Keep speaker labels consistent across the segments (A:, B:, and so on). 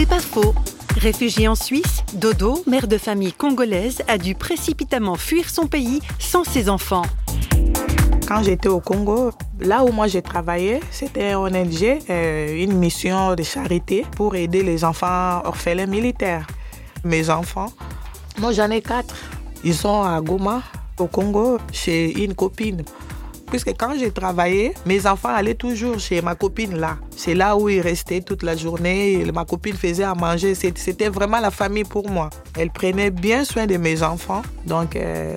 A: C'est pas faux. Réfugiée en Suisse, Dodo, mère de famille congolaise, a dû précipitamment fuir son pays sans ses enfants.
B: Quand j'étais au Congo, là où moi j'ai travaillé, c'était ONG, euh, une mission de charité pour aider les enfants orphelins militaires. Mes enfants, moi j'en ai quatre. Ils sont à Goma, au Congo, chez une copine. Puisque quand j'ai travaillé, mes enfants allaient toujours chez ma copine là. C'est là où ils restaient toute la journée. Ma copine faisait à manger. C'était vraiment la famille pour moi. Elle prenait bien soin de mes enfants. Donc, euh,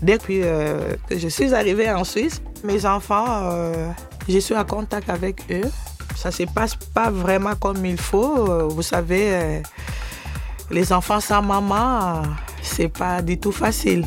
B: dès euh, que je suis arrivée en Suisse, mes enfants, euh, je suis en contact avec eux. Ça se passe pas vraiment comme il faut. Vous savez, les enfants sans maman, c'est pas du tout facile.